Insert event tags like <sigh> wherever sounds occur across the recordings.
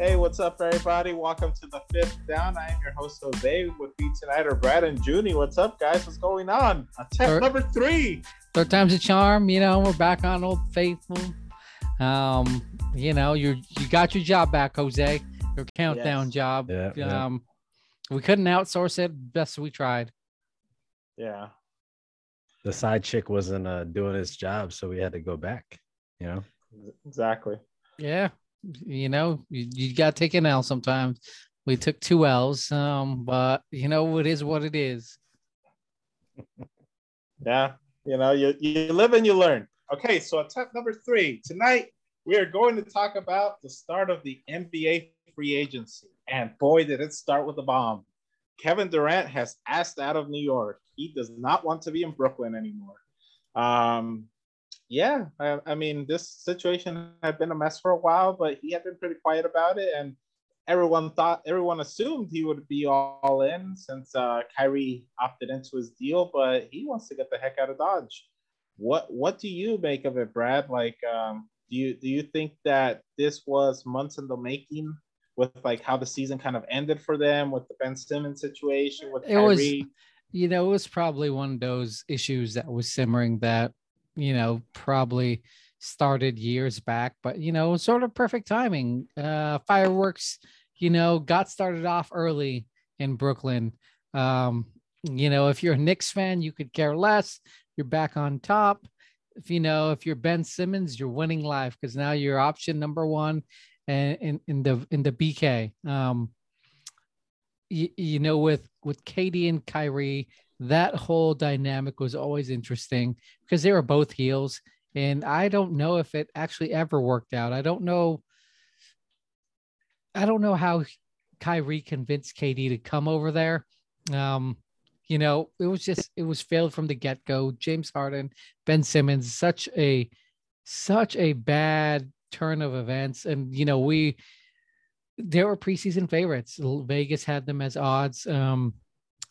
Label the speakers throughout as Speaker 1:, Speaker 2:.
Speaker 1: Hey, what's up, everybody? Welcome to the fifth down. I am your host Jose. With me tonight are Brad and Junie. What's up, guys? What's going on? Attempt
Speaker 2: Third-
Speaker 1: number three.
Speaker 2: Third time's a charm. You know, we're back on Old Faithful. Um, you know, you you got your job back, Jose. Your countdown
Speaker 1: Yes.
Speaker 2: job.
Speaker 3: Yeah, yeah.
Speaker 2: Um, we couldn't outsource it. Best we tried.
Speaker 1: Yeah.
Speaker 3: the side chick wasn't uh, doing his job, so we had to go back. You know,
Speaker 1: Exactly.
Speaker 2: Yeah, you know, you, you got to take an L sometimes. We took two L's, um, but you know, it is what it is. <laughs>
Speaker 1: Yeah. You know, you, you live and you learn. Okay, so attempt number three. Tonight, we are going to talk about the start of the NBA free agency. And boy, did it start with a bomb. Kevin Durant has asked out of New York. He does not want to be in Brooklyn anymore. Um, yeah, I, I mean, this situation had been a mess for a while, but he had been pretty quiet about it. And everyone thought, everyone assumed he would be all in since uh, Kyrie opted into his deal, but he wants to get the heck out of Dodge. What What do you make of it, Brad? Like, um, do you do you think that this was months in the making with like how the season kind of ended for them with the Ben Simmons situation with
Speaker 2: It was- you know, it was probably one of those issues that was simmering that, you know, probably started years back, but you know, sort of perfect timing. Uh fireworks, you know, got started off early in Brooklyn. Um, you know, if you're a Knicks fan, you could care less. You're back on top. If you know, if you're Ben Simmons, you're winning life because now you're option number one and in, in the in the BK. Um you, you know, with with KD and Kyrie, that whole dynamic was always interesting because they were both heels, and I don't know if it actually ever worked out. I don't know. I don't know how Kyrie convinced KD to come over there. Um, you know, it was just it was failed from the get go. James Harden, Ben Simmons, such a such a bad turn of events, and you know we there were preseason favorites. Vegas had them as odds um,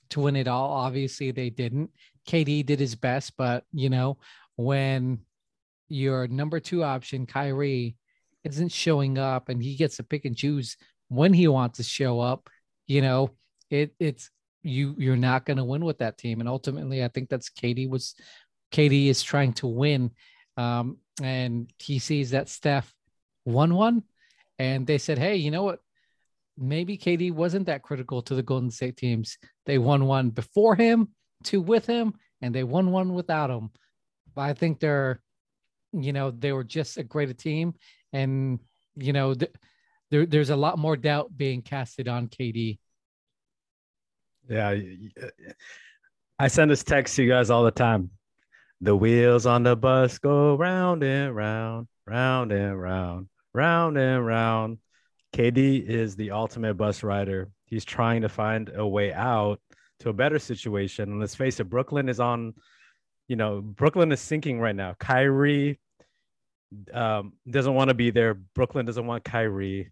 Speaker 2: to win it all. Obviously, they didn't. KD did his best, but you know, when your number two option, Kyrie, isn't showing up and he gets to pick and choose when he wants to show up, you know, it it's you you're not going to win with that team. And ultimately, I think that's KD was KD is trying to win. Um, and he sees that Steph won one and they said, "Hey, you know what? Maybe KD wasn't that critical to the Golden State teams. They won one before him, two with him, and they won one without him. But I think they're, you know, they were just a greater team, and you know, th- there there's a lot more doubt being casted on KD.
Speaker 3: yeah. I send this text to you guys all the time. The wheels on the bus go round and round, round and round, round and round. KD is the ultimate bus rider. He's trying to find a way out to a better situation. And let's face it, Brooklyn is on, you know, Brooklyn is sinking right now. Kyrie um, doesn't want to be there. Brooklyn doesn't want Kyrie.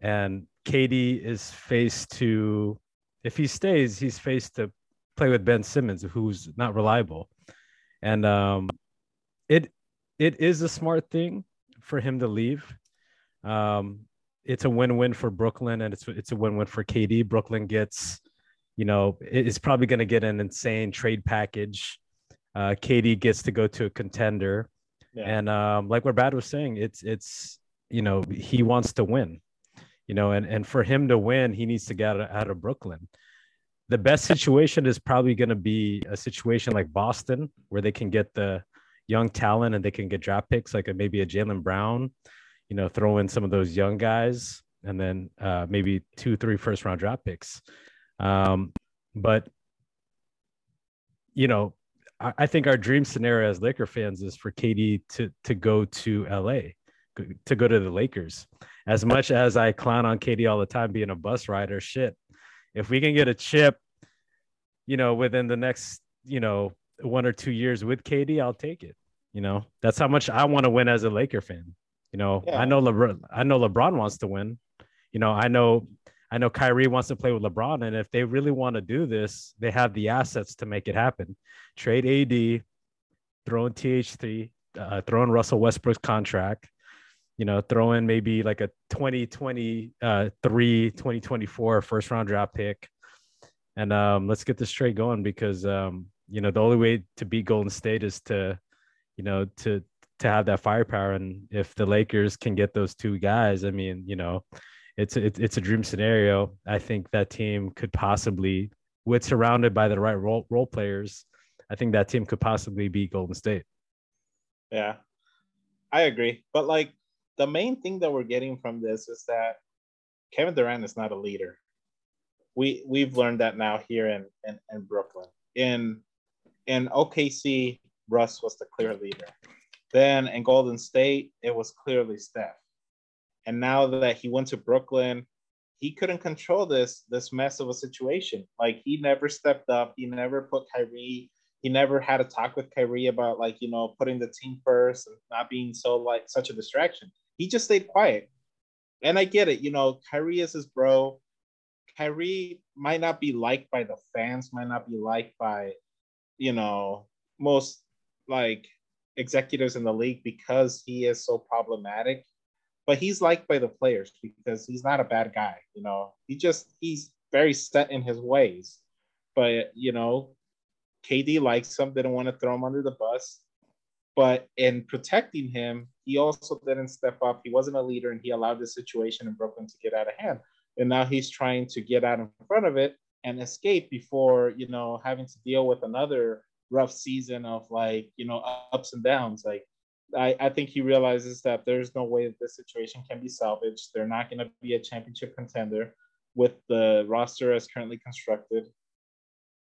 Speaker 3: And KD is faced to, if he stays, he's faced to play with Ben Simmons, who's not reliable. And um, it it is a smart thing for him to leave. Um, it's a win-win for Brooklyn, and it's it's a win-win for KD. Brooklyn gets, you know, it's probably going to get an insane trade package. Uh, KD gets to go to a contender,
Speaker 1: Yeah.
Speaker 3: and um, like what Brad was saying, it's it's you know he wants to win, you know, and and for him to win, he needs to get out of, Brooklyn. The best situation is probably going to be a situation like Boston, where they can get the young talent and they can get draft picks, like a, maybe a Jaylen Brown, you know, throw in some of those young guys, and then uh, maybe two, three first round draft picks. Um, but you know, I, I think our dream scenario as Laker fans is for KD to to go to LA, to go to the Lakers. As much as I clown on KD all the time being a bus rider, shit. If we can get a chip, you know, within the next, you know, one or two years with KD, I'll take it. You know, that's how much I want to win as a Laker fan. You know,
Speaker 1: Yeah.
Speaker 3: I know LeBron, I know LeBron wants to win. You know, I know I know Kyrie wants to play with LeBron, and if they really want to do this, they have the assets to make it happen. Trade AD, throw in THT, uh, throw in Russell Westbrook's contract, you know, throw in maybe like a 2023, uh, 2024 first round draft pick. And um, let's get this trade going because, um, you know, the only way to beat Golden State is to, you know, to, to have that firepower. And if the Lakers can get those two guys, I mean, you know, it's, it's, it's a dream scenario. I think that team could possibly, with surrounded by the right role, role players, I think that team could possibly beat Golden State.
Speaker 1: Yeah, I agree. But like the main thing that we're getting from this is that Kevin Durant is not a leader. We we've learned that now here in in, in Brooklyn. In in OKC, Russ was the clear leader. Then in Golden State, it was clearly Steph. And now that he went to Brooklyn, he couldn't control this this mess of a situation. Like he never stepped up. He never put Kyrie he never had a talk with Kyrie about like you know putting the team first and not being so like such a distraction. He just stayed quiet, and I get it. You know, Kyrie is his bro. Kyrie might not be liked by the fans, might not be liked by, you know, most like executives in the league because he is so problematic. But he's liked by the players because he's not a bad guy. You know, he just he's very set in his ways. But you know, KD likes him, didn't want to throw him under the bus. But in protecting him, he also didn't step up. He wasn't a leader and he allowed the situation in Brooklyn to get out of hand. And now he's trying to get out in front of it and escape before, you know, having to deal with another rough season of like, you know, ups and downs. Like, I, I think he realizes that there's no way that this situation can be salvaged. They're not going to be a championship contender with the roster as currently constructed.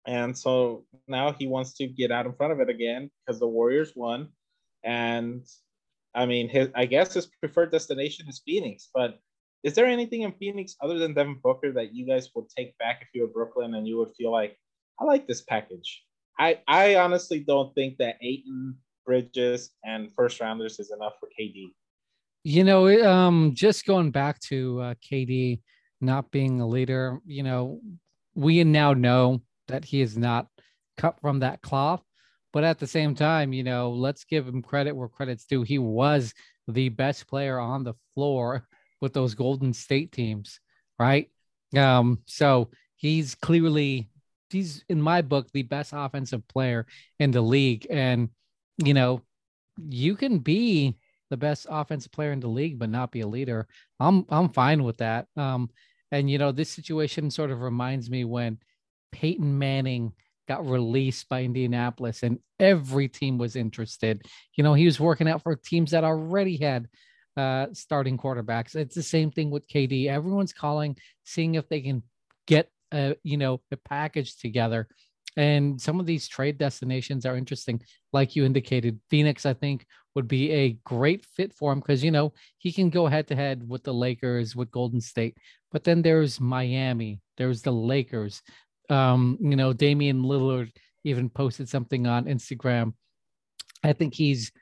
Speaker 1: And so now he wants to get out in front of it again because the Warriors won. And I mean, his I guess his preferred destination is Phoenix. But is there anything in Phoenix other than Devin Booker that you guys would take back if you were Brooklyn and you would feel like, I like this package? I, I honestly don't think that Ayton, Bridges, and first rounders is enough for KD.
Speaker 2: You know, um, just going back to uh, KD not being a leader, you know, we now know that he is not cut from that cloth. But at the same time, you know, let's give him credit where credit's due. He was the best player on the floor with those Golden State teams, right? Um, so he's clearly he's in my book the best offensive player in the league. And you know, you can be the best offensive player in the league, but not be a leader. I'm I'm fine with that. Um, and you know, this situation sort of reminds me when Peyton Manning got released by Indianapolis and every team was interested. You know, he was working out for teams that already had uh, starting quarterbacks. It's the same thing with KD. Everyone's calling, seeing if they can get a, you know, a package together. And some of these trade destinations are interesting. Like you indicated, Phoenix, I think, would be a great fit for him because, you know, he can go head to head with the Lakers, with Golden State. But then there's Miami, there's the Lakers, um, you know, Damian Lillard even posted something on Instagram. I think he's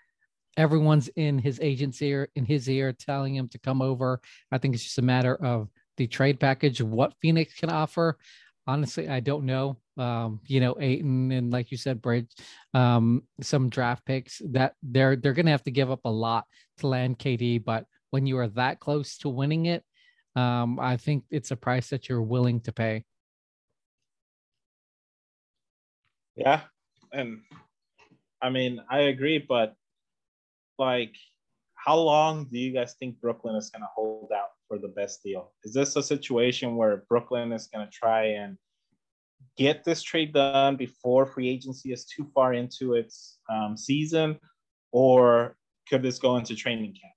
Speaker 2: everyone's in his agent's ear, in his ear, telling him to come over. I think it's just a matter of the trade package, what Phoenix can offer. Honestly, I don't know. Um, you know, Ayton and like you said, Bridge, um, some draft picks that they're they're gonna have to give up a lot to land KD, but when you are that close to winning it, um, I think it's a price that you're willing to pay.
Speaker 1: Yeah, and I mean I agree, but like, how long do you guys think Brooklyn is going to hold out for the best deal? Is this a situation where Brooklyn is going to try and get this trade done before free agency is too far into its um, season, or could this go into training camp?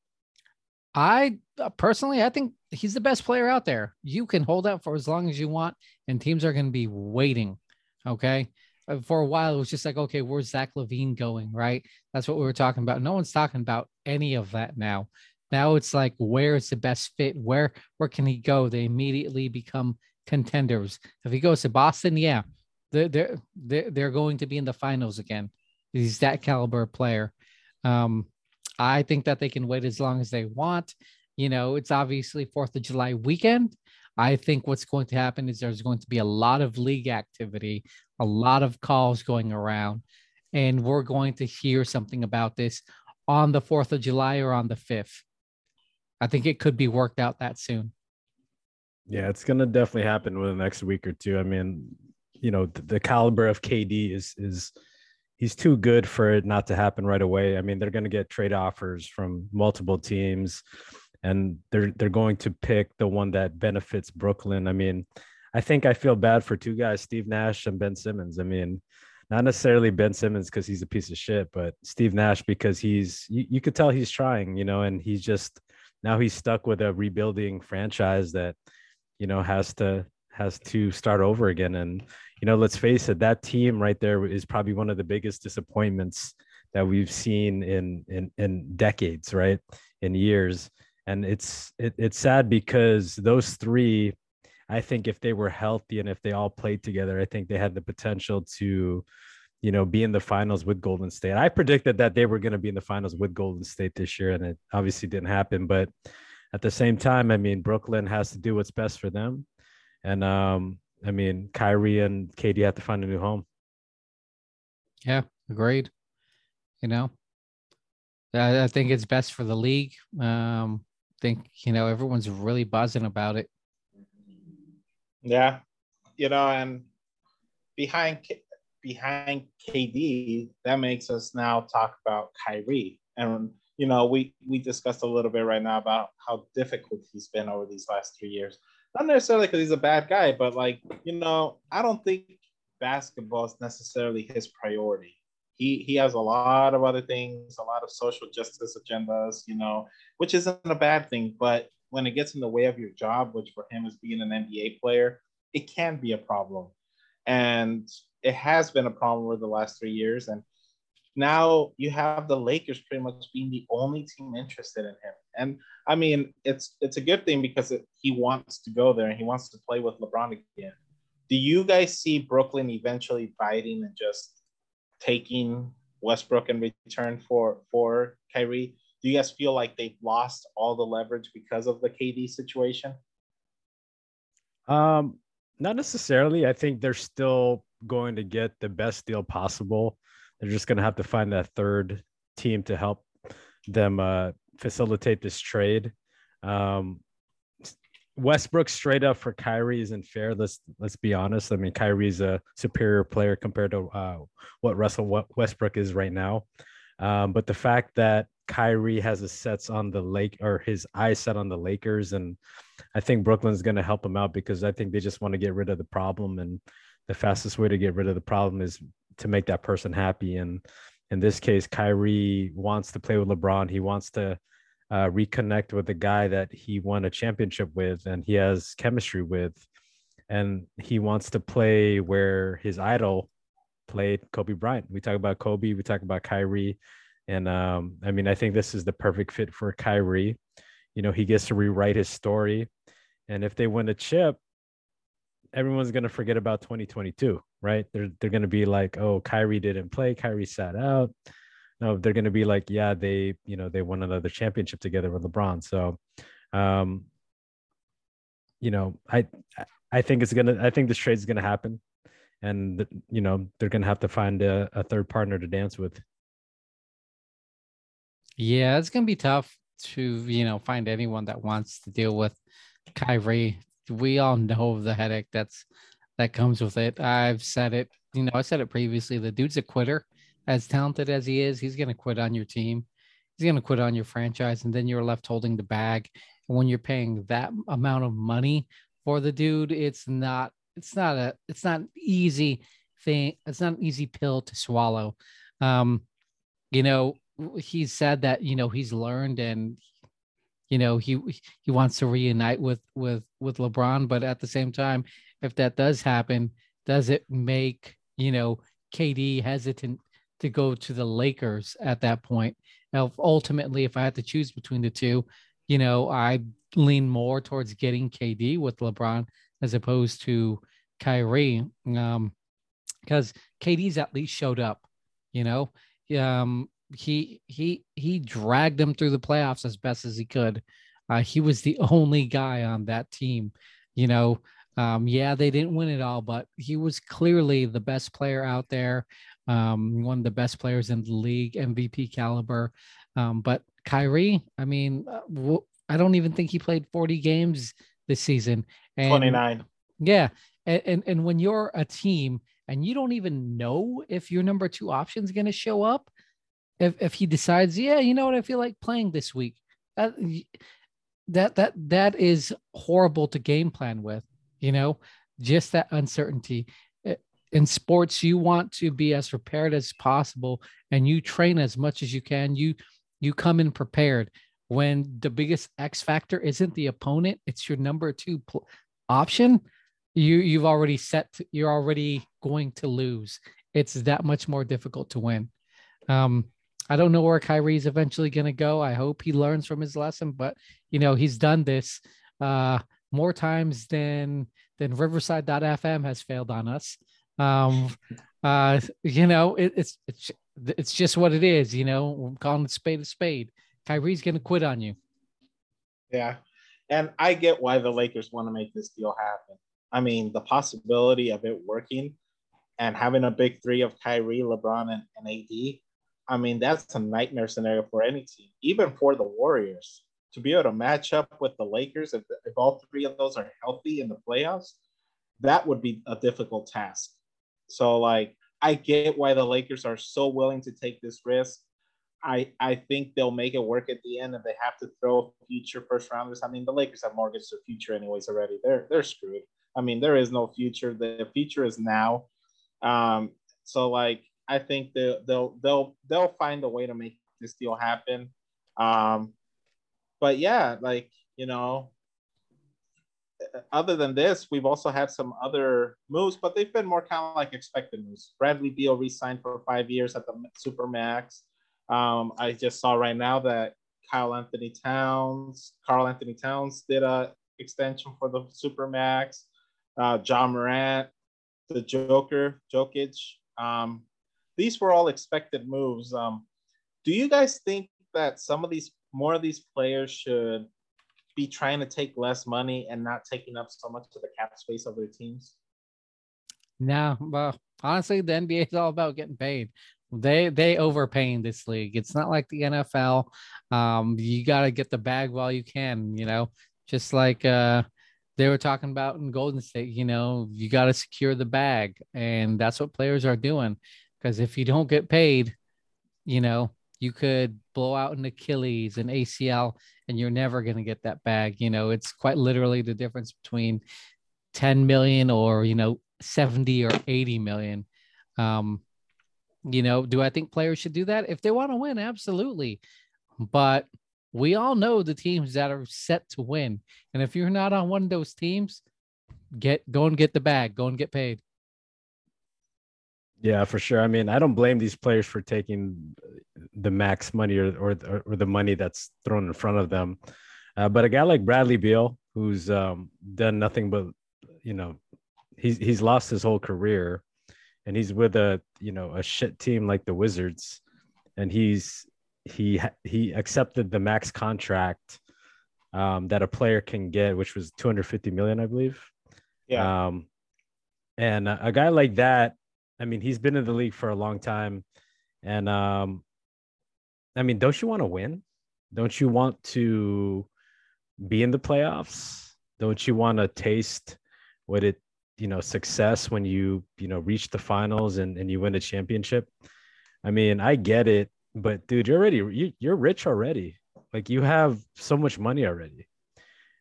Speaker 2: I uh, personally, I think he's the best player out there. You can hold out for as long as you want, and teams are going to be waiting. Okay. Uh, for a while it was just like, okay, where's Zach LaVine going? Right. That's what we were talking about. No one's talking about any of that now. Now it's like, where is the best fit? Where where can he go? They immediately become contenders. If he goes to Boston, yeah, they're they're they're, they're going to be in the finals again. He's that caliber player. Um, I think that they can wait as long as they want. You know, it's obviously Fourth of July weekend. I think what's going to happen is there's going to be a lot of league activity, a lot of calls going around, and we're going to hear something about this on the 4th of July or on the 5th. I think it could be worked out that soon.
Speaker 3: Yeah, it's gonna definitely happen within the next week or two. I mean, you know, the, the caliber of KD is is he's too good for it not to happen right away. I mean, they're gonna get trade offers from multiple teams, and they're they're going to pick the one that benefits Brooklyn. I mean, I think I feel bad for two guys, Steve Nash and Ben Simmons. I mean, not necessarily Ben Simmons because he's a piece of shit, but Steve Nash because he's you, you could tell he's trying, you know, and he's just now he's stuck with a rebuilding franchise that you know has to has to start over again. And you know let's face it that team right there is probably one of the biggest disappointments that we've seen in in in decades right? In years. And it's it, it's sad because those three i think if they were healthy and if they all played together i think they had the potential to you know be in the finals with golden state i predicted that they were going to be in the finals with golden state this year and it obviously didn't happen but at the same time, I mean, Brooklyn has to do what's best for them. And um, I mean, Kyrie and KD have to find a new home.
Speaker 2: Yeah, agreed. You know, I, I think it's best for the league. Um, I think, you know, everyone's really buzzing about it.
Speaker 1: Yeah. You know, and behind behind KD, that makes us now talk about Kyrie. And you know, we we discussed a little bit right now about how difficult he's been over these last three years. Not necessarily because he's a bad guy, but like, you know, I don't think basketball is necessarily his priority. He he has a lot of other things, a lot of social justice agendas, you know, which isn't a bad thing. But when it gets in the way of your job, which for him is being an NBA player, it can be a problem. And it has been a problem over the last three years. And now you have the Lakers pretty much being the only team interested in him. And I mean, it's it's a good thing because it, he wants to go there and he wants to play with LeBron again. Do you guys see Brooklyn eventually biting and just taking Westbrook in return for for Kyrie? Do you guys feel like they've lost all the leverage because of the KD situation?
Speaker 3: Um, not necessarily. I think they're still going to get the best deal possible they're just going to have to find that third team to help them uh, facilitate this trade. Um, Westbrook straight up for Kyrie isn't fair. Let's let's be honest. I mean, Kyrie's a superior player compared to uh, what Russell Westbrook is right now. Um, but the fact that Kyrie has his sets on the lake or his eyes set on the Lakers, and I think Brooklyn's going to help him out because I think they just want to get rid of the problem, and the fastest way to get rid of the problem is to make that person happy. And in this case, Kyrie wants to play with LeBron. He wants to uh, reconnect with the guy that he won a championship with and he has chemistry with. And he wants to play where his idol played Kobe Bryant. We talk about Kobe, we talk about Kyrie. And um, I mean, I think this is the perfect fit for Kyrie. You know, he gets to rewrite his story. And if they win a chip, everyone's going to forget about 2022 right? They're they're gonna be like, oh, Kyrie didn't play, Kyrie sat out. No, they're gonna be like, yeah, they you know they won another championship together with LeBron. So, um, you know, I I think it's gonna I think this trade is gonna happen, and you know they're gonna have to find a, a third partner to dance with.
Speaker 2: Yeah, it's gonna be tough to you know find anyone that wants to deal with Kyrie. We all know the headache that's that comes with it. I've said it, you know, I said it previously. The dude's a quitter. As talented as he is, he's going to quit on your team. He's going to quit on your franchise, and then you're left holding the bag. And when you're paying that amount of money for the dude, it's not, it's not a, it's not an easy thing. It's not an easy pill to swallow. Um, you know, he said that you know he's learned and you know he he wants to reunite with with with LeBron, but at the same time, if that does happen, does it make, you know, KD hesitant to go to the Lakers at that point? Now, ultimately, if I had to choose between the two, you know, I lean more towards getting KD with LeBron as opposed to Kyrie, um, because KD's at least showed up. You know, um, he he he dragged them through the playoffs as best as he could. Uh, he was the <laughs> only guy on that team. You know, um, yeah, they didn't win it all, but he was clearly the best player out there, um, one of the best players in the league, MVP caliber. Um, but Kyrie, I mean, I don't even think he played 40 games this season. And
Speaker 1: 29.
Speaker 2: Yeah. And, and and when you're a team and you don't even know if your number two option is going to show up, if if he decides, yeah, you know what, I feel like playing this week. That that that that is horrible to game plan with, you know, just that uncertainty. In sports, you want to be as prepared as possible and you train as much as you can. You you come in prepared when the biggest X factor isn't the opponent, it's your number two pl- option. You you've already set. To, you're already going to lose. It's that much more difficult to win. Um, I don't know where Kyrie's eventually going to go. I hope he learns from his lesson, but you know he's done this uh, more times than than Riverside.fm has failed on us. Um, <laughs> uh, you know it, it's it's it's just what it is. You know, I'm calling it spade a spade. Kyrie's going to quit on you.
Speaker 1: Yeah. And I get why the Lakers want to make this deal happen. I mean, the possibility of it working and having a big three of Kyrie, LeBron, and, and AD, I mean, that's a nightmare scenario for any team, even for the Warriors. To be able to match up with the Lakers, if, if all three of those are healthy in the playoffs, that would be a difficult task. So, like, I get why the Lakers are so willing to take this risk. I I think they'll make it work at the end, and they have to throw future first rounders. I mean, the Lakers have mortgaged their future anyways already. They're they're screwed. I mean, there is no future. The future is now. Um, so like, I think they'll they'll they'll they'll find a way to make this deal happen. Um, but yeah, like you know, other than this, we've also had some other moves, but they've been more kind of like expected moves. Bradley Beal re-signed for five years at the Supermax. Um, I just saw right now that Kyle Anthony Towns, Karl-Anthony Towns did a extension for the Supermax. Uh, Ja Morant, the Joker, Jokic. Um, these were all expected moves. Um, do you guys think that some of these, more of these players should be trying to take less money and not taking up so much of the cap space of their teams?
Speaker 2: No, well, honestly, the NBA is all about getting paid. They they overpaying this league. It's not like the NFL. Um, you got to get the bag while you can. You know, just like uh, they were talking about in Golden State. You know, you got to secure the bag, and that's what players are doing. Because if you don't get paid, you know, you could blow out an Achilles, an ACL, and you're never going to get that bag. You know, it's quite literally the difference between 10 million or, you know, 70 or 80 million. Um, you know, do I think players should do that? If they want to win, absolutely. But we all know the teams that are set to win. And if you're not on one of those teams, get go and get the bag, go and get paid.
Speaker 3: Yeah, for sure. I mean, I don't blame these players for taking the max money or or, or the money that's thrown in front of them. Uh, but a guy like Bradley Beal, who's um, done nothing but, you know, he's he's lost his whole career and he's with a you know a shit team like the Wizards, and he's he he accepted the max contract um, that a player can get, which was 250 million, I believe.
Speaker 1: Yeah.
Speaker 3: Um, and a, a guy like that, I mean, he's been in the league for a long time, and um, I mean, don't you want to win? Don't you want to be in the playoffs? Don't you want to taste what it you know success when you you know reach the finals and, and you win a championship i mean i get it but dude you're already you, you're rich already like you have so much money already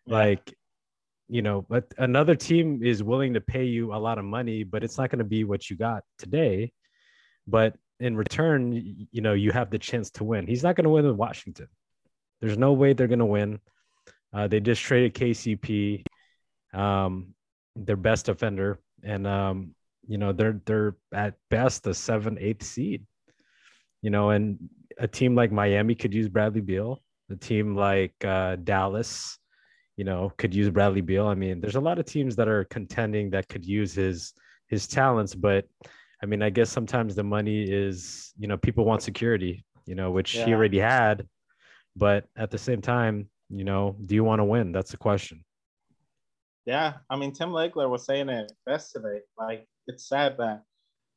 Speaker 3: yeah. like you know but another team is willing to pay you a lot of money but it's not going to be what you got today but in return you know you have the chance to win he's not going to win with washington there's no way they're going to win uh, they just traded kcp um, their best offender, and um, you know they're they're at best a seven eighth seed. You know, and a team like Miami could use Bradley Beal. A team like uh, Dallas, you know, could use Bradley Beal. I mean, there's a lot of teams that are contending that could use his his talents, but I mean, I guess sometimes the money is, you know, people want security, you know, which yeah. he already had, but at the same time, you know, do you want to win? That's the question.
Speaker 1: Yeah, I mean Tim Legler was saying it best today. Like it's sad that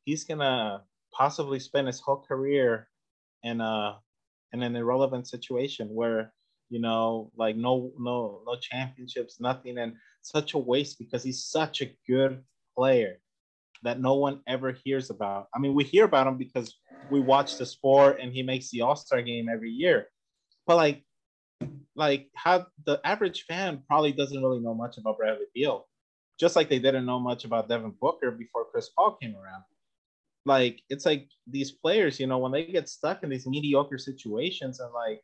Speaker 1: he's gonna possibly spend his whole career in a in an irrelevant situation where You know, like no no no championships, nothing, and such a waste because he's such a good player that no one ever hears about. I mean, we hear about him because we watch the sport and he makes the All Star game every year, but like like how the average fan probably doesn't really know much about Bradley Beal, just like they didn't know much about Devin Booker before Chris Paul came around. Like it's like these players, you know, when they get stuck in these mediocre situations and like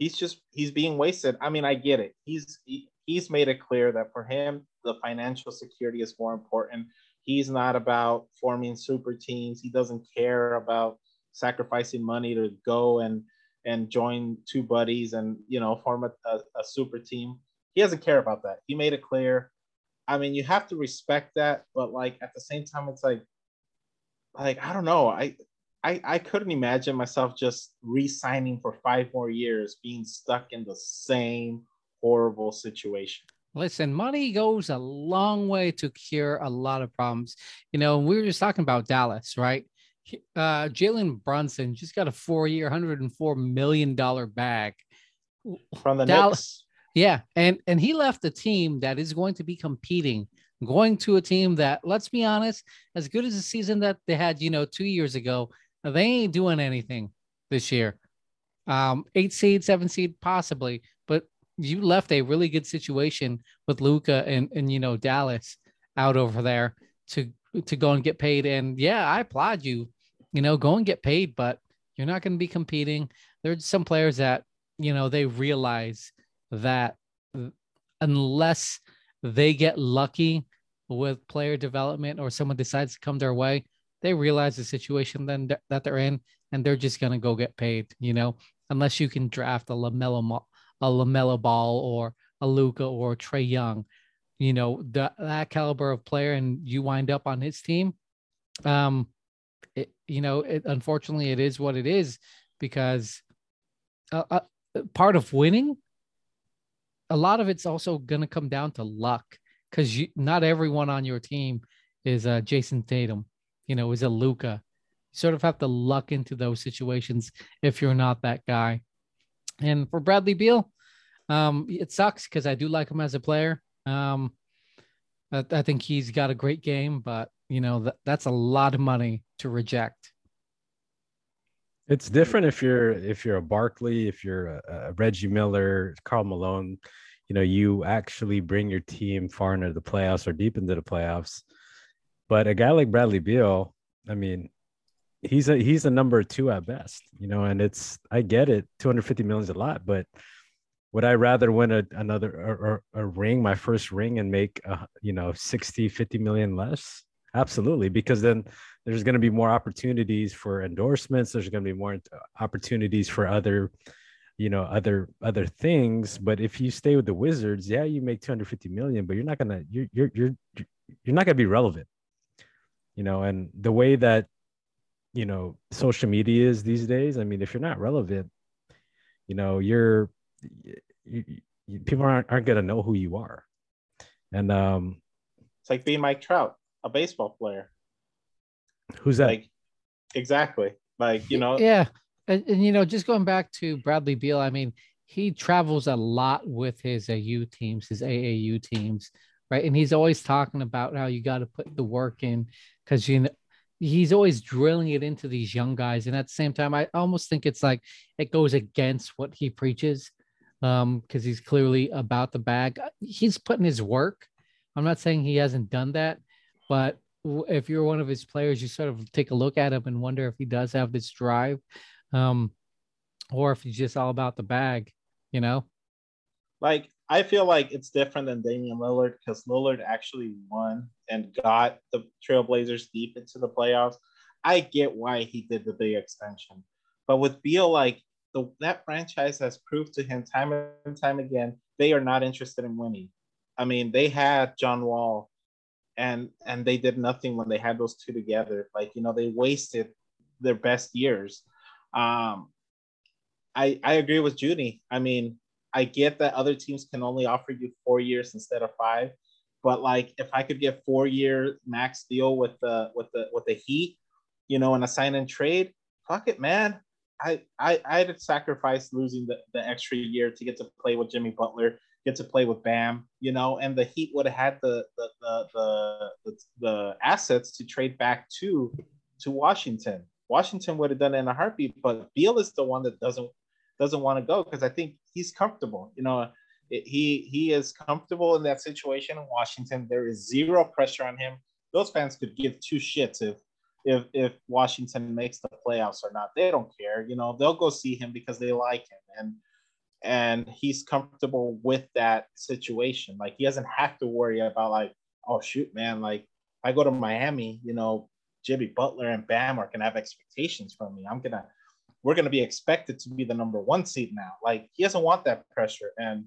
Speaker 1: he's just he's being wasted. I mean, I get it. He's he, he's made it clear that for him the financial security is more important. He's not about forming super teams. He doesn't care about sacrificing money to go and and join two buddies and you know form a, a, a super team. He doesn't care about that. He made it clear. I mean, you have to respect that, but like at the same time, it's like, like I don't know. I I, I couldn't imagine myself just re-signing for five more years, being stuck in the same horrible situation.
Speaker 2: Listen, money goes a long way to cure a lot of problems. You know, we were just talking about Dallas, right? uh, Jalen Brunson just got a four-year, hundred and four million dollar bag
Speaker 1: from the Dallas. Knicks.
Speaker 2: Yeah, and and he left a team that is going to be competing, going to a team that, let's be honest, as good as the season that they had, you know, two years ago, they ain't doing anything this year. Um, eight seed, seven seed, possibly, but you left a really good situation with Luka and and you know Dallas out over there to to go and get paid. And yeah, I applaud you. You know, go and get paid, but you're not going to be competing. There's some players that, you know, they realize that unless they get lucky with player development or someone decides to come their way, they realize the situation then that they're in and they're just going to go get paid, you know, unless you can draft a LaMelo, a LaMelo ball or a Luka or Trae Young you know that that caliber of player and you wind up on his team um it, you know it unfortunately it is what it is because uh, uh, part of winning a lot of it's also going to come down to luck because not everyone on your team is uh, Jayson Tatum, you know, is a Luka. You sort of have to luck into those situations if you're not that guy. And for Bradley Beal, um, it sucks because I do like him as a player. Um, I, I think he's got a great game, but you know that that's a lot of money to reject.
Speaker 3: It's different if you're if you're a Barkley, if you're a, a Reggie Miller, Karl Malone. You know, you actually bring your team far into the playoffs or deep into the playoffs. But a guy like Bradley Beal, I mean, he's a he's a number two at best, you know, and it's I get it, 250 million is a lot, but would I rather win a, another or, a ring, my first ring, and make a, you know 60, 50 million less? Absolutely, because then there's going to be more opportunities for endorsements. There's going to be more uh, opportunities for other, you know, other other things. But if you stay with the Wizards, yeah, you make 250 million, but you're not gonna you're you're you're you're not gonna be relevant. You know, and the way that you know social media is these days, I mean, if you're not relevant, you know, you're you, you, people aren't, aren't going to know who you are. And um,
Speaker 1: it's like being Mike Trout, a baseball player.
Speaker 3: Who's that?
Speaker 1: Like, exactly. Like, you know,
Speaker 2: yeah. And, and, you know, just going back to Bradley Beal, I mean, he travels a lot with his AU teams, his AAU teams, right? And he's always talking about how you got to put the work in because you know he's always drilling it into these young guys. And at the same time, I almost think it's like it goes against what he preaches um because he's clearly about the bag he's putting his work i'm not saying he hasn't done that but if you're one of his players you sort of take a look at him and wonder if he does have this drive um or if he's just all about the bag you know
Speaker 1: like i feel like it's different than damian lillard because lillard actually won and got the trailblazers deep into the playoffs i get why he did the big extension but with beal like the, that franchise has proved to him time and time again they are not interested in winning. I mean, they had John Wall, and and they did nothing when they had those two together. Like you know, they wasted their best years. Um, I I agree with Judy. I mean, I get that other teams can only offer you four years instead of five, but like if I could get four year max deal with the with the with the Heat, you know, and a sign and trade, fuck it, man. I, I I'd sacrifice losing the, the extra year to get to play with Jimmy Butler, get to play with Bam, you know, and the Heat would have had the the the the, the, the assets to trade back to to Washington. Washington would have done it in a heartbeat, but Beal is the one that doesn't doesn't want to go because I think he's comfortable. You know, he he is comfortable in that situation in Washington. There is zero pressure on him. Those fans could give two shits if if if Washington makes the playoffs or not. They don't care. You know, they'll go see him because they like him and and he's comfortable with that situation. Like he doesn't have to worry about like, oh shoot, man, like I go to Miami, you know, Jimmy Butler and Bam are gonna have expectations from me. I'm gonna we're gonna be expected to be the number one seed now. Like he doesn't want that pressure. And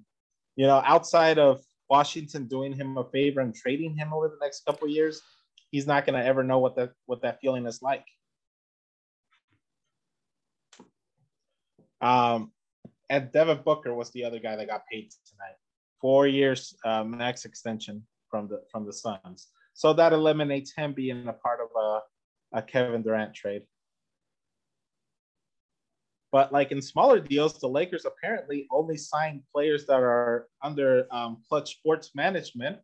Speaker 1: you know, outside of Washington doing him a favor and trading him over the next couple years, he's not going to ever know what that what that feeling is like. Um, and Devin Booker was the other guy that got paid tonight, four years uh, max extension from the from the Suns. So that eliminates him being a part of a, a Kevin Durant trade. But like in smaller deals, the Lakers apparently only sign players that are under um, Clutch Sports Management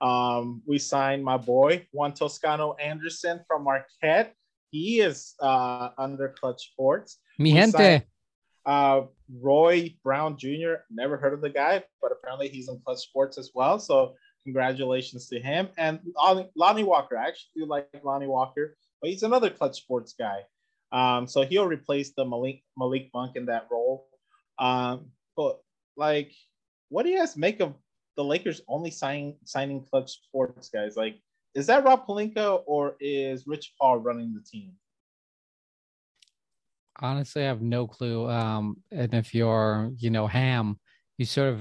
Speaker 1: um, we signed my boy Juan Toscano Anderson from Marquette. He is uh, under Clutch Sports.
Speaker 2: Mi gente. Signed,
Speaker 1: uh, Roy Brown Jr. Never heard of the guy, but apparently he's in Clutch Sports as well. So congratulations to him and Lonnie Walker. I actually do like Lonnie Walker, but he's another Clutch Sports guy. Um, so he'll replace the Malik Malik Monk in that role. Um, but like, what do you guys make of the Lakers only signing signing clutch sports guys. Like, is that Rob Pelinka or is Rich Paul running the team?
Speaker 2: Honestly, I have no clue. Um, and if you're, you know, Ham, you sort of,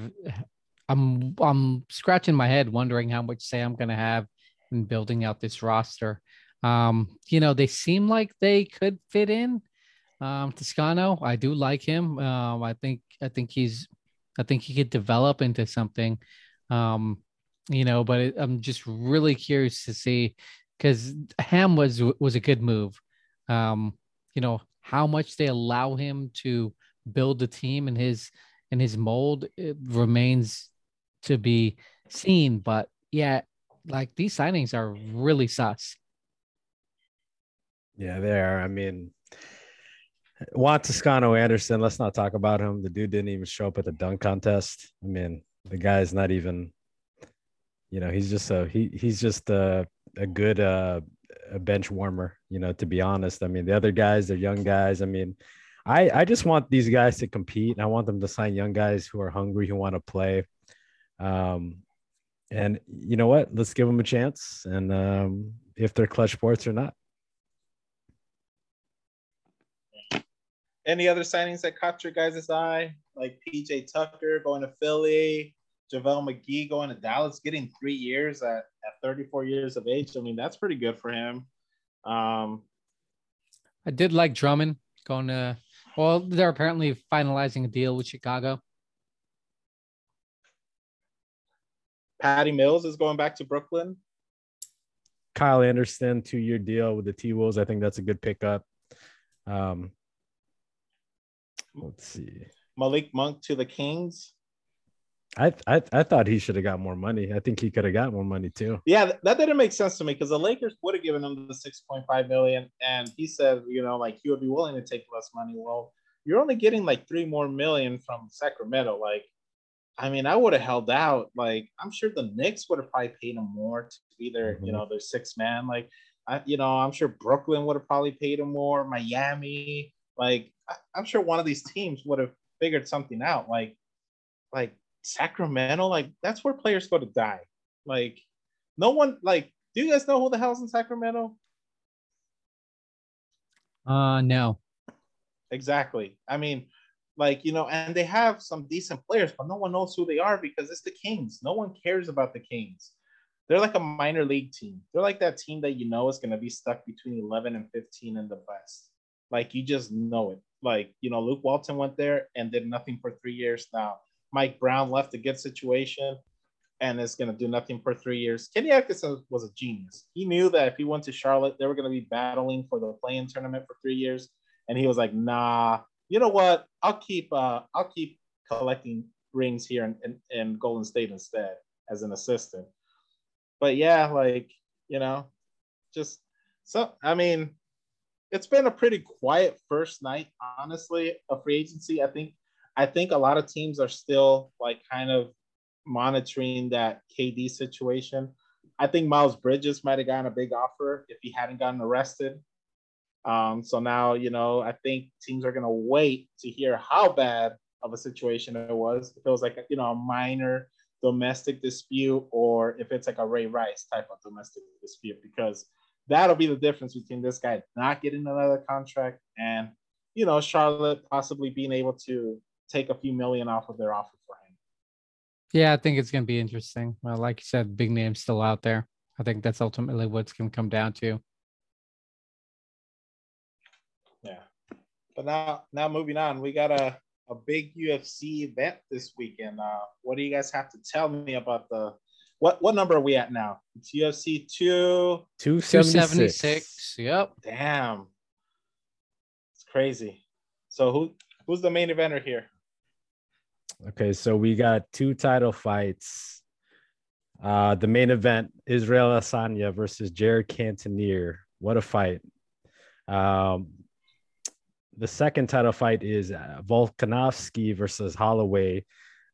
Speaker 2: I'm, I'm scratching my head, wondering how much say I'm going to have in building out this roster. Um, you know, they seem like they could fit in. Um, Toscano, I do like him. Um, I think, I think he's, I think he could develop into something. Um, you know, but it, I'm just really curious to see because Ham was was a good move. Um, you know how much they allow him to build the team and his and his mold remains to be seen. But yeah, like these signings are really sus.
Speaker 3: Yeah, they are. I mean, Juan Toscano Anderson. Let's not talk about him. The dude didn't even show up at the dunk contest. I mean, the guy's not even, you know, he's just a he he's just a a good uh a bench warmer. You know, to be honest. I mean, the other guys, they're young guys. I mean, I I just want these guys to compete. I want them to sign young guys who are hungry, who want to play. Um, and you know what? Let's give them a chance. And um, if they're clutch sports or not.
Speaker 1: Any other signings that caught your guys' eye? Like PJ Tucker going to Philly, JaVale McGee going to Dallas, getting three years at, at 34 years of age. I mean, that's pretty good for him. Um,
Speaker 2: I did like Drummond going to, well, they're apparently finalizing a deal with Chicago.
Speaker 1: Patty Mills is going back to Brooklyn.
Speaker 3: Kyle Anderson, two year deal with the T Wolves. I think that's a good pickup. Um, let's see.
Speaker 1: Malik Monk to the Kings.
Speaker 3: I, I I thought he should have got more money. I think he could have got more money too.
Speaker 1: Yeah, that didn't make sense to me because the Lakers would have given him the six point five million, and he said, you know, like he would be willing to take less money. Well, you're only getting like three more million from Sacramento. Like, I mean, I would have held out. Like, I'm sure the Knicks would have probably paid him more to be their, mm-hmm. you know, their six man. Like, I, you know, I'm sure Brooklyn would have probably paid him more. Miami, like, I, I'm sure one of these teams would have figured something out. Like, like Sacramento, like that's where players go to die. Like, no one like. Do you guys know who the hell's in Sacramento?
Speaker 2: Uh, no.
Speaker 1: Exactly. I mean, like you know, and they have some decent players, but no one knows who they are because it's the Kings. No one cares about the Kings. They're like a minor league team. They're like that team that you know is going to be stuck between 11 and 15 in the West. Like you just know it. Like, you know, Luke Walton went there and did nothing for three years now. Mike Brown left a good situation and is going to do nothing for three years. Kenny Atkinson was a genius. He knew that if he went to Charlotte, they were going to be battling for the play-in tournament for three years, and he was like, "Nah, you know what? I'll keep uh, I'll keep collecting rings here in, in, in Golden State instead as an assistant." But yeah, like you know, just so I mean, it's been a pretty quiet first night, honestly, of free agency. I think I think a lot of teams are still like kind of monitoring that KD situation. I think Miles Bridges might have gotten a big offer if he hadn't gotten arrested. Um, so now, you know, I think teams are going to wait to hear how bad of a situation it was. If it was like, you know, a minor domestic dispute or if it's like a Ray Rice type of domestic dispute, because that'll be the difference between this guy not getting another contract and, you know, Charlotte possibly being able to take a few million off of their offer for him.
Speaker 2: Yeah, I think it's going to be interesting. Well, like you said, big names still out there. I think that's ultimately what's going to come down to.
Speaker 1: Yeah. But now, now moving on, we got a, a big UFC event this weekend. Uh, what do you guys have to tell me about the what what number are we at now? It's UFC two
Speaker 2: 276. Yep.
Speaker 1: Damn. It's crazy. So who who's the main eventer here?
Speaker 3: Okay, so we got two title fights. Uh, the main event: Israel Adesanya versus Jared Cannonier. What a fight! Um, the second title fight is uh, Volkanovski versus Holloway.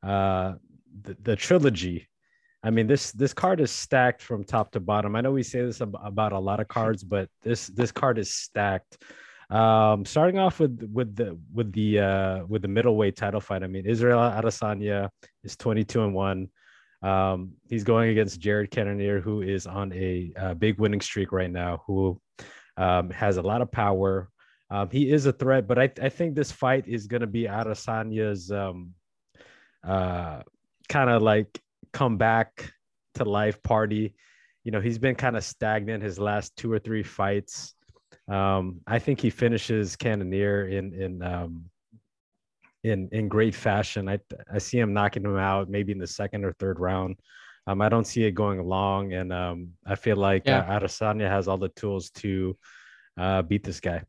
Speaker 3: Uh, the, the trilogy. I mean, this this card is stacked from top to bottom. I know we say this about a lot of cards, but this this card is stacked. Um, starting off with with the with the uh, with the middleweight title fight. I mean, Israel Adesanya is 22 and one. Um, he's going against Jared Cannonier, who is on a, a big winning streak right now, who um, has a lot of power. Um, he is a threat, but I, I think this fight is going to be Adesanya's um, uh, kind of like come back to life party. You know, he's been kind of stagnant his last two or three fights. Um, I think he finishes Cannonier in in um, in in great fashion. I I see him knocking him out maybe in the second or third round. Um, I don't see it going long, and um, I feel like yeah. uh, Adesanya has all the tools to uh, beat this guy.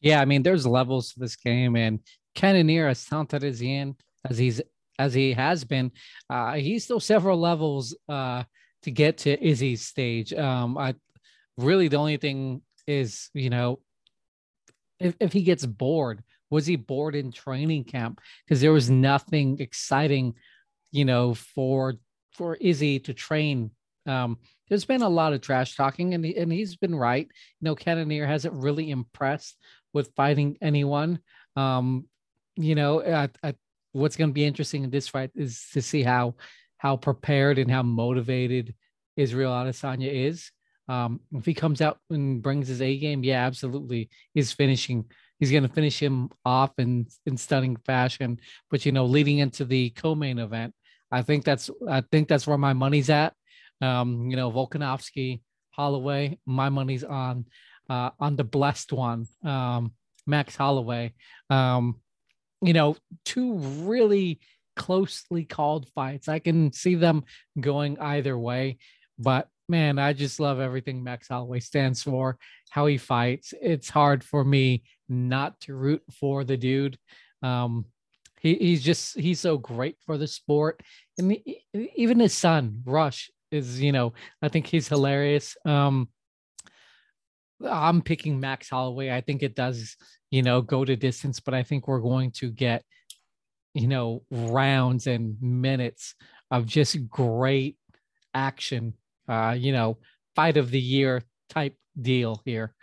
Speaker 2: Yeah, I mean, there's levels to this game, and Cannonier, as talented as he in, as he's as he has been, uh, he's still several levels uh, to get to Izzy's stage. Um, I really the only thing is, you know, if, if he gets bored, was he bored in training camp? Because there was nothing exciting, you know, for for Izzy to train. Um, there's been a lot of trash talking, and he, and he's been right. You know, Cannonier hasn't really impressed with fighting anyone. Um, you know, I, I, what's going to be interesting in this fight is to see how how prepared and how motivated Israel Adesanya is. Um, if he comes out and brings his A game, yeah, absolutely, he's finishing. He's going to finish him off in in stunning fashion. But you know, leading into the co-main event, I think that's I think that's where my money's at. Um, you know, Volkanovski, Holloway, my money's on uh, on the blessed one, um, Max Holloway. Um, you know, two really closely called fights. I can see them going either way, but man, I just love everything Max Holloway stands for, how he fights. It's hard for me not to root for the dude. Um, he, he's just he's so great for the sport, and he, even his son Rush is you know I think he's hilarious. Um, I'm picking Max Holloway. I think it does you know go to distance, but I think we're going to get you know rounds and minutes of just great action uh, you know, fight of the year type deal here.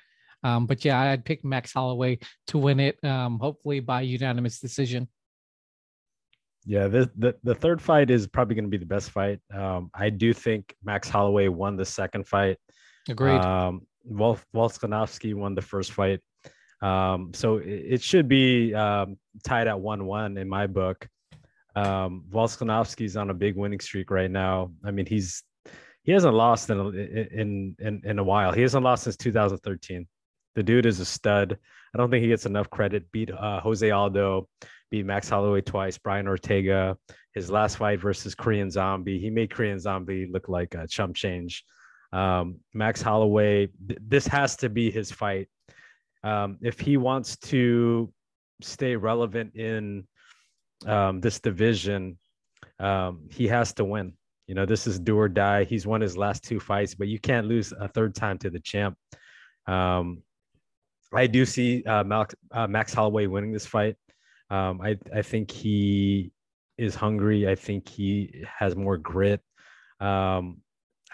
Speaker 2: Um, but yeah, I'd pick Max Holloway to win it, um, hopefully by unanimous decision.
Speaker 3: Yeah, the, the, the third fight is probably going to be the best fight. Um, I do think Max Holloway won the second fight.
Speaker 2: Agreed.
Speaker 3: Um, Wolf Volkanovski won the first fight. Um, so it, should be um, tied at one-one in my book. Um, Volkanovski's on a big winning streak right now. I mean, he's he hasn't lost in a, in in in a while. He hasn't lost since 2013. The dude is a stud. I don't think he gets enough credit. Beat uh, Jose Aldo, beat Max Holloway twice. Brian Ortega, his last fight versus Korean Zombie, he made Korean Zombie look like a chump change. Um, Max Holloway, th- this has to be his fight. Um, if he wants to stay relevant in um, this division, um, he has to win. You know, this is do or die. He's won his last two fights, but you can't lose a third time to the champ. Um, I do see uh, Max, uh, Max Holloway winning this fight. Um, I I think he is hungry. I think he has more grit. Um,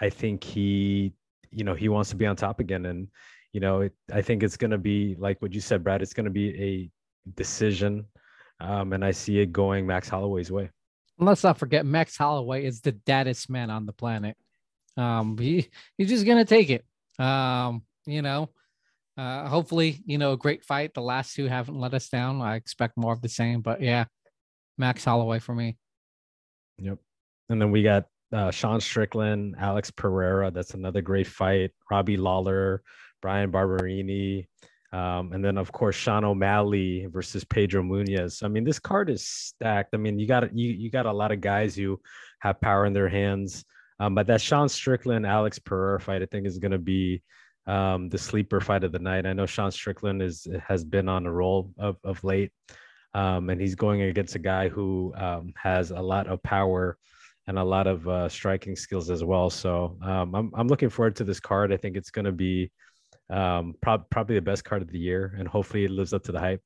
Speaker 3: I think he, you know, he wants to be on top again. And you know, it, I think it's going to be like what you said, Brad. It's going to be a decision, um, and I see it going Max Holloway's way.
Speaker 2: let's not forget, Max Holloway is the deadest man on the planet. Um, he he's just gonna take it. Um, you know, uh, hopefully, you know, a great fight. The last two haven't let us down. I expect more of the same, but yeah, Max Holloway for me.
Speaker 3: Yep. And then we got uh, Sean Strickland, Alex Pereira. That's another great fight. Robbie Lawler, Bryan Barberena. Um, and then of course Sean O'Malley versus Pedro Munhoz. I mean, this card is stacked. I mean, you got you you got a lot of guys who have power in their hands. Um, but that Sean Strickland Alex Pereira fight, I think, is going to be um, the sleeper fight of the night. I know Sean Strickland is has been on a roll of, of late, um, and he's going against a guy who um, has a lot of power and a lot of uh, striking skills as well. So um, I'm I'm looking forward to this card. I think it's going to be um, pro- probably the best card of the year, and hopefully it lives up to the hype.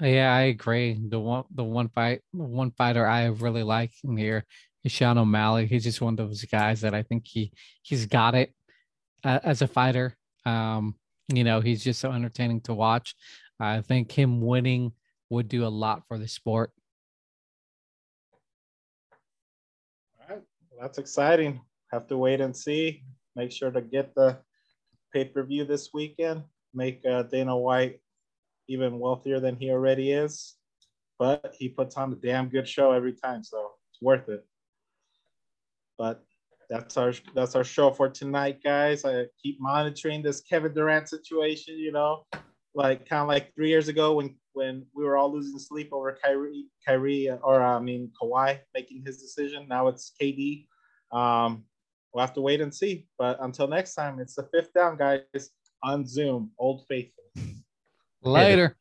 Speaker 2: Yeah, I agree. The one, the one fight, one fighter I really like in here is Sean O'Malley. He's just one of those guys that I think he he's got it uh, as a fighter. Um, you know, he's just so entertaining to watch. I think him winning would do a lot for the sport.
Speaker 1: All right, well, that's exciting. Have to wait and see. Make sure to get the pay per view this weekend. Make uh, Dana White even wealthier than he already is. But he puts on a damn good show every time, so it's worth it. But that's our that's our show for tonight, guys. I keep monitoring this Kevin Durant situation. You know, like kind of like three years ago when when we were all losing sleep over Kyrie, Kyrie, or I mean Kawhi making his decision. Now it's KD. Um, we'll have to wait and see. But until next time, it's the fifth down, guys, on Zoom. Old faithful.
Speaker 2: Later.